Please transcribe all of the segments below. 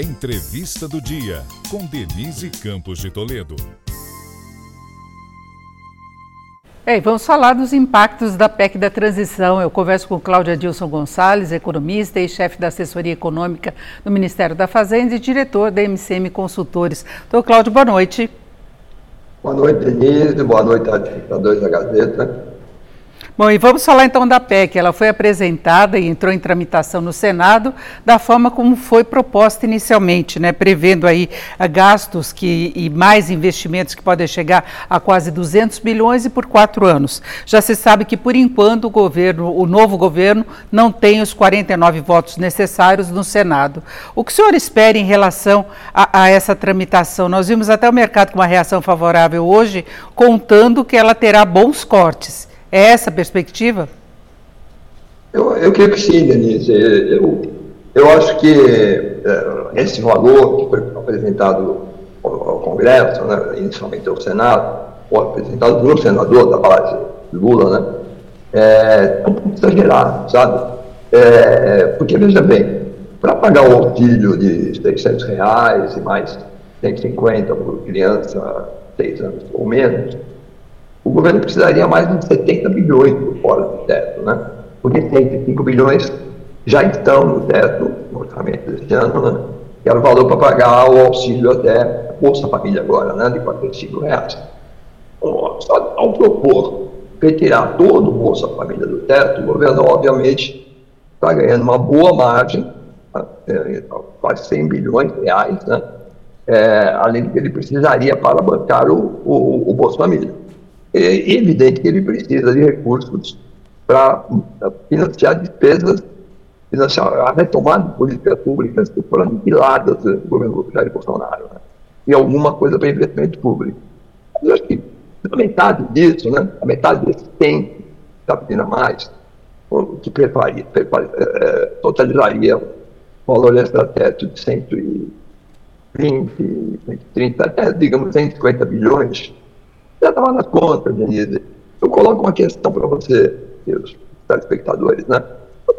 Entrevista do Dia, com Denise Campos de Toledo. É, vamos falar dos impactos da PEC da transição. Eu converso com Cláudia Dilson Gonçalves, economista e chefe da assessoria econômica do Ministério da Fazenda e diretor da MCM Consultores. Então, Cláudio, boa noite. Boa noite, Denise. Boa noite, administradores da Gazeta. Bom, e vamos falar então da PEC. Ela foi apresentada e entrou em tramitação no Senado da forma como foi proposta inicialmente, né? Prevendo aí ah, gastos que, e mais investimentos que podem chegar a quase 200 bilhões e por quatro anos. Já se sabe que, por enquanto, o governo, o novo governo, não tem os 49 votos necessários no Senado. O que o senhor espera em relação a, a essa tramitação? Nós vimos até o mercado com uma reação favorável hoje, contando que ela terá bons cortes. É essa a perspectiva? Eu, eu creio que sim, Denise. Eu, eu acho que é, esse valor que foi apresentado ao, Congresso, né, inicialmente ao Senado, ou apresentado pelo senador da base Lula, né, é um pouco exagerado, sabe? É, porque, veja bem, para pagar o auxílio de 600 reais e mais 150 por criança, 6 anos ou menos, o governo precisaria mais de 70 bilhões por fora do teto, né? Porque 35 bilhões já estão no teto, no orçamento deste ano, né? Que era o valor para pagar o auxílio até Bolsa Família agora, né? De 45 reais. Ao propor retirar todo o Bolsa Família do teto, o governo, obviamente, está ganhando uma boa margem, é, quase 100 bilhões de reais, né? É, além do que ele precisaria para bancar o, o, o Bolsa Família é evidente que ele precisa de recursos para financiar despesas, financiar a retomada de políticas públicas que foram aniquiladas no governo Jair Bolsonaro, né? e alguma coisa para investimento público. Mas eu acho que a metade disso, né, a metade desse tempo, está pedindo mais, o que prepararia, prepararia, é, totalizaria um valor extrateto de 120, 130, até, digamos, 150 bilhões já estava na conta, Denise. Eu coloco uma questão para você, meus telespectadores, né?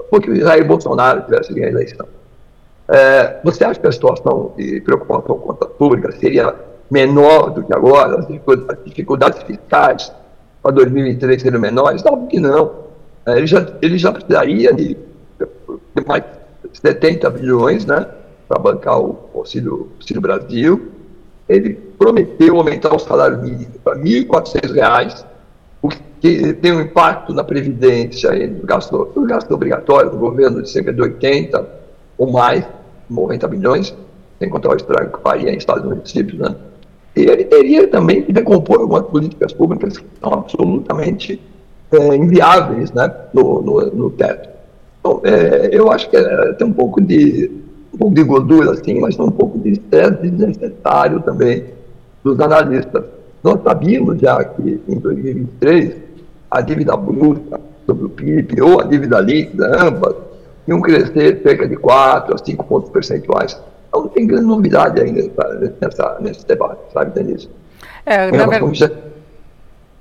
Porque o Jair Bolsonaro tivesse ganho a eleição. É, você acha que a situação de preocupação com contas públicas seria menor do que agora? As dificuldades fiscais para 2023 seriam menores? Óbvio que não. É, ele, já, ele já precisaria de, de mais 70 bilhões né, para bancar o Auxílio, Auxílio Brasil ele prometeu aumentar o salário mínimo para R$ 1.400, o que tem um impacto na Previdência no gasto, no gasto obrigatório do governo de cerca de 80 ou mais, 90 bilhões, sem contar o estrago que faria em estados e municípios. Né? E ele teria também que decompor algumas políticas públicas que são absolutamente é, inviáveis né, no, no, no teto. Então, é, eu acho que é, tem um pouco de um pouco de gordura, assim, mas um pouco de estresse desnecessário também dos analistas. Nós sabíamos já que em 2023 a dívida bruta sobre o PIB ou a dívida líquida, ambas, iam crescer cerca de 4 a 5 pontos percentuais. Então não tem grande novidade ainda nessa, nesse debate, sabe, Denise? É, na verdade...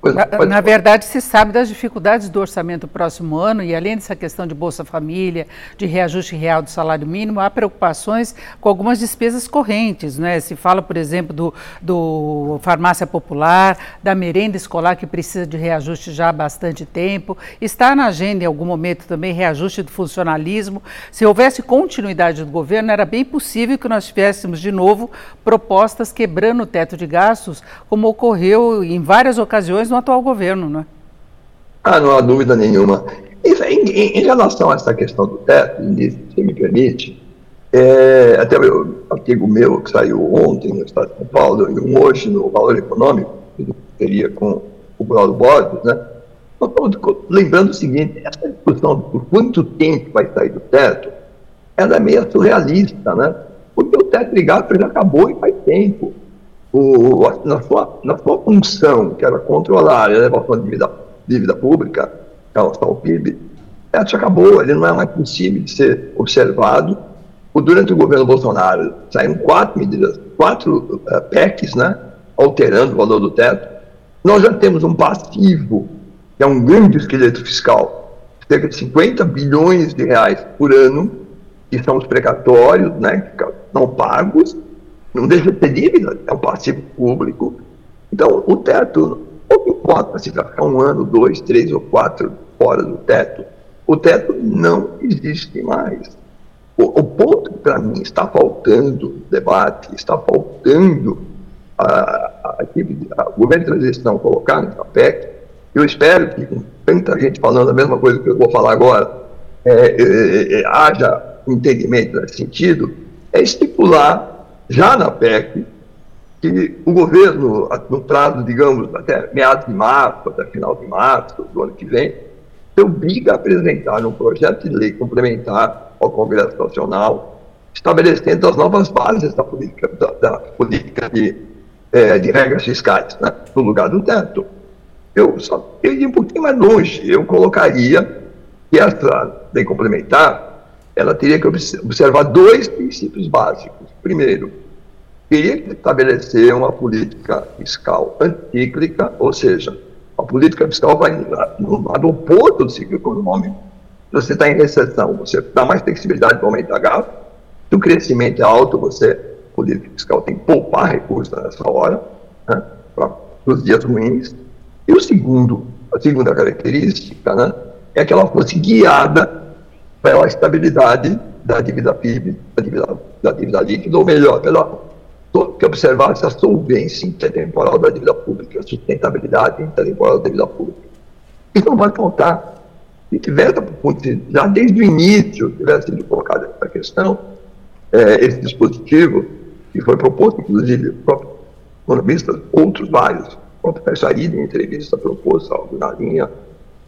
Na, na, verdade, se sabe das dificuldades do orçamento próximo ano e além dessa questão de Bolsa Família, de reajuste real do salário mínimo, há preocupações com algumas despesas correntes. Né? Se fala, por exemplo, do, do farmácia popular, da merenda escolar que precisa de reajuste já há bastante tempo. Está na agenda em algum momento também reajuste do funcionalismo. Se houvesse continuidade do governo, era bem possível que nós tivéssemos de novo propostas quebrando o teto de gastos, como ocorreu em várias ocasiões no atual governo, não é? Ah, não há dúvida nenhuma. Em, em, em relação a essa questão do teto, se me permite, é, até o artigo meu que saiu ontem no Estado de São Paulo e um hoje no Valor Econômico, que teria com o Paulo Borges, né? Lembrando o seguinte, essa discussão de por quanto tempo vai sair do teto, ela é meio surrealista, né? Porque o teto de gastos já acabou e faz tempo o, na, sua, na sua função, que era controlar a elevação de dívida, dívida pública, em relação ao PIB, ela já acabou, ele não é mais possível de ser observado. Durante o governo Bolsonaro, saíram quatro medidas, quatro uh, PECs, né, alterando o valor do teto. Nós já temos um passivo, que é um grande esqueleto fiscal, cerca de 50 bilhões de reais por ano, que são os precatórios, né, não pagos, não deixa de ter dívida, é um passivo público. Então, o teto, não importa se vai ficar um ano, dois, três ou quatro fora do teto, o teto não existe mais. O, o ponto que, para mim, está faltando debate, está faltando a, a, a, o governo de transição colocar no PEC, eu espero que, com tanta gente falando a mesma coisa que eu vou falar agora, é, é, é, haja um entendimento nesse sentido, é estipular já na PEC que o governo, no prazo, digamos, até meados de março, até final de março do ano que vem, se obriga a apresentar um projeto de lei complementar ao Congresso Nacional, estabelecendo as novas bases da política, da, da política de, é, de regras fiscais, né, no lugar do teto. Eu só eu ia um pouquinho mais longe, eu colocaria que essa lei complementar ela teria que observar dois princípios básicos. Primeiro, teria que estabelecer uma política fiscal anticíclica, ou seja, a política fiscal vai no lado oposto do ciclo econômico. Se você está em recessão, você dá mais flexibilidade para aumentar gasto. Se o crescimento é alto, você, a política fiscal tem que poupar recursos nessa hora, né, para os dias ruins. E o segundo, a segunda característica, né, é que ela fosse guiada pela estabilidade da dívida PIB, da dívida, da dívida líquida, ou melhor, pela que observasse a solvência intertemporal da dívida pública, a sustentabilidade intertemporal da dívida pública. Isso não vai faltar. Se tivesse, já desde o início, tivesse sido colocada essa questão, é, esse dispositivo, que foi proposto, inclusive, próprio economistas, outros vários, o próprio Fecharíde, em entrevista, propôs algo na linha,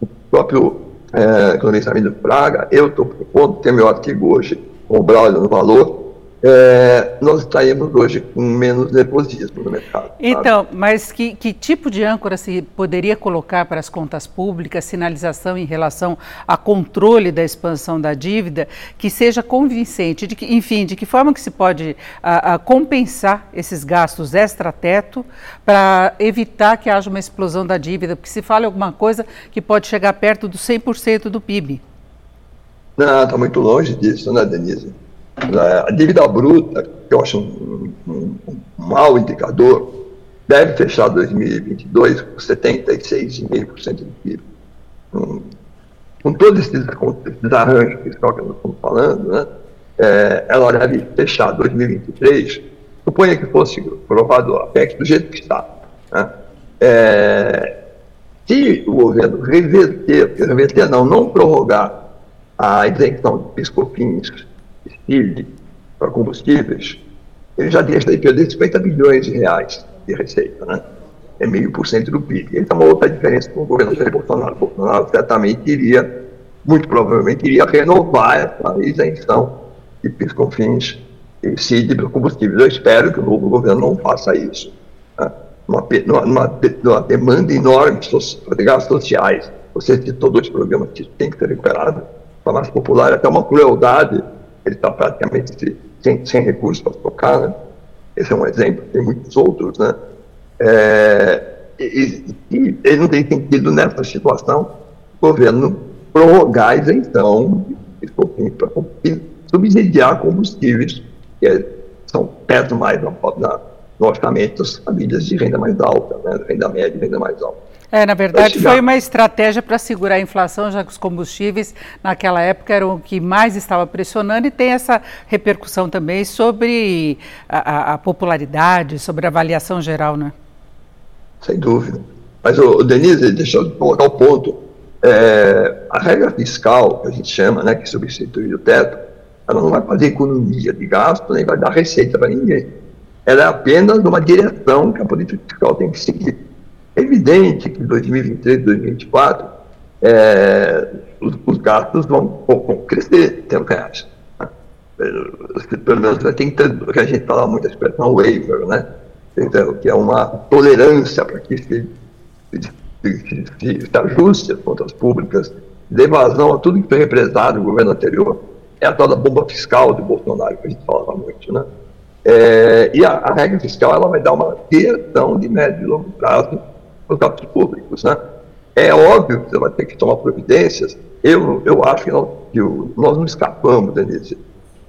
o próprio é, economista Emílio Praga, eu estou propondo, tem meu artigo hoje o Braulio no Valor, é, nós estaríamos hoje com menos nervosismo no mercado. Então, sabe? mas que, que, tipo de âncora se poderia colocar para as contas públicas, sinalização em relação a controle da expansão da dívida, que seja convincente, de que, enfim, de que forma que se pode a, a compensar esses gastos extra-teto para evitar que haja uma explosão da dívida, porque se fala alguma coisa que pode chegar perto dos 100% do PIB. Não, está muito longe disso, né, Denise? A dívida bruta, que eu acho um, um, um mau indicador, deve fechar 2022 com 76,5% do PIB. Um, com todos esses, esses arranjos que nós estamos falando, né, é, ela deve fechar 2023, suponha que fosse provado a PEC do jeito que está. Né, é, se o governo reverter, reverter não, não prorrogar a isenção de piscofins CID para combustíveis, ele já deixa de perder 50 bilhões de reais de receita, né? É meio por cento do PIB. Então, uma outra diferença com o governo Jair Bolsonaro. Bolsonaro certamente iria, muito provavelmente, iria renovar essa isenção de PIS-COFINS e CID para combustíveis. Eu espero que o novo governo não faça isso. Né? Uma, numa, numa, demanda enorme de gastos sociais. Você citou dois programas que têm que ser recuperados. A mais popular, até uma crueldade ele está praticamente sem, sem recursos para tocar, né? Esse é um exemplo, tem muitos outros, né? É, e, e, não tem sentido nessa situação o governo prorrogar a isenção para subsidiar combustíveis que é, são perto mais na, na, no orçamento das famílias de renda mais alta, né? renda média e renda mais alta. É, na verdade, foi uma estratégia para segurar a inflação, já que os combustíveis, naquela época, eram o que mais estava pressionando, e tem essa repercussão também sobre a, a, popularidade, sobre a avaliação geral, né? Sem dúvida. Mas, o Denise, deixa eu colocar o ponto. É, a regra fiscal, que a gente chama, né, que substitui o teto, ela não vai fazer economia de gasto, nem vai dar receita para ninguém. Ela é apenas uma direção que a política fiscal tem que seguir. É evidente que em 2023, 2024, é, os, os, gastos vão, vão, crescer, tem reais. Né? Pelo menos tem que a gente fala muito a expressão waiver, né? Então, que é uma tolerância para que se, se, se, se, ajuste as contas públicas, dê a tudo que foi represado no governo anterior. É a tal da bomba fiscal de Bolsonaro, que a gente falava muito, né? É, e a, a, regra fiscal ela vai dar uma direção de médio e longo prazo os gastos públicos. Né? É óbvio que você vai ter que tomar providências. Eu, eu acho que, nós, que nós não escapamos, Denise,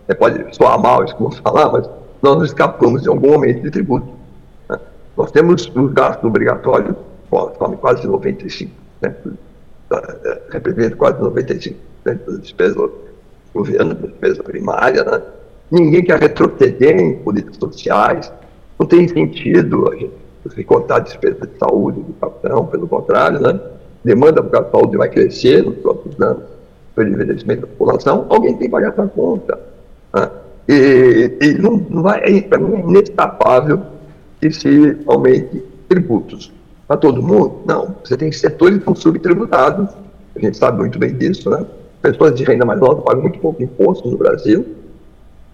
É, pode soar mal isso que eu vou falar, mas nós não escapamos de algum aumento de tributo. Né? Nós temos os gastos obrigatórios, quase 95%, né? representa quase 95% das despesas do governo, da despesa primária. Né? Ninguém quer retroceder em políticas sociais, não tem sentido a gente recortar a despesa de saúde do capitão, pelo contrário, né? demanda para a saúde vai crescer nos próximos anos, pelo envelhecimento da população, alguém tem que pagar essa conta. Né? E, e não, não vai, é, para mim é inescapável que se aumente tributos. Para todo mundo? Não. Você tem setores que são subtributados, a gente sabe muito bem disso, né? Pessoas de renda mais alta pagam muito pouco imposto no Brasil,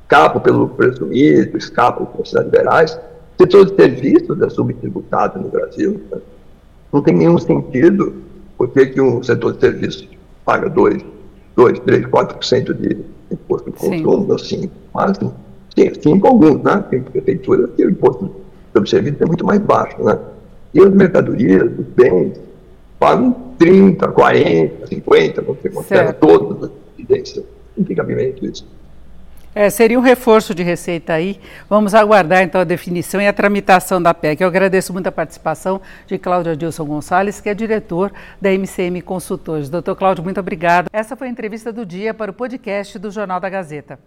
escapam pelo presumido, escapam por cidades liberais. Setor de serviços é subtributado no Brasil. Né? Não tem nenhum sentido porque que um setor de serviços paga 2, 2 3, 4% de imposto de consumo, assim, máximo. Sim, sim, com alguns, né? Tem prefeituras que o imposto sobre serviços é muito mais baixo, né? E as mercadorias, os bens, pagam 30, 40, 50, você considera todas as evidências. Não tem cabimento isso. É, seria um reforço de receita aí. Vamos aguardar então a definição e a tramitação da PEC. Eu agradeço muito a participação de Cláudio Adilson Gonçalves, que é diretor da MCM Consultores. Doutor Cláudio, muito obrigado. Essa foi a entrevista do dia para o podcast do Jornal da Gazeta.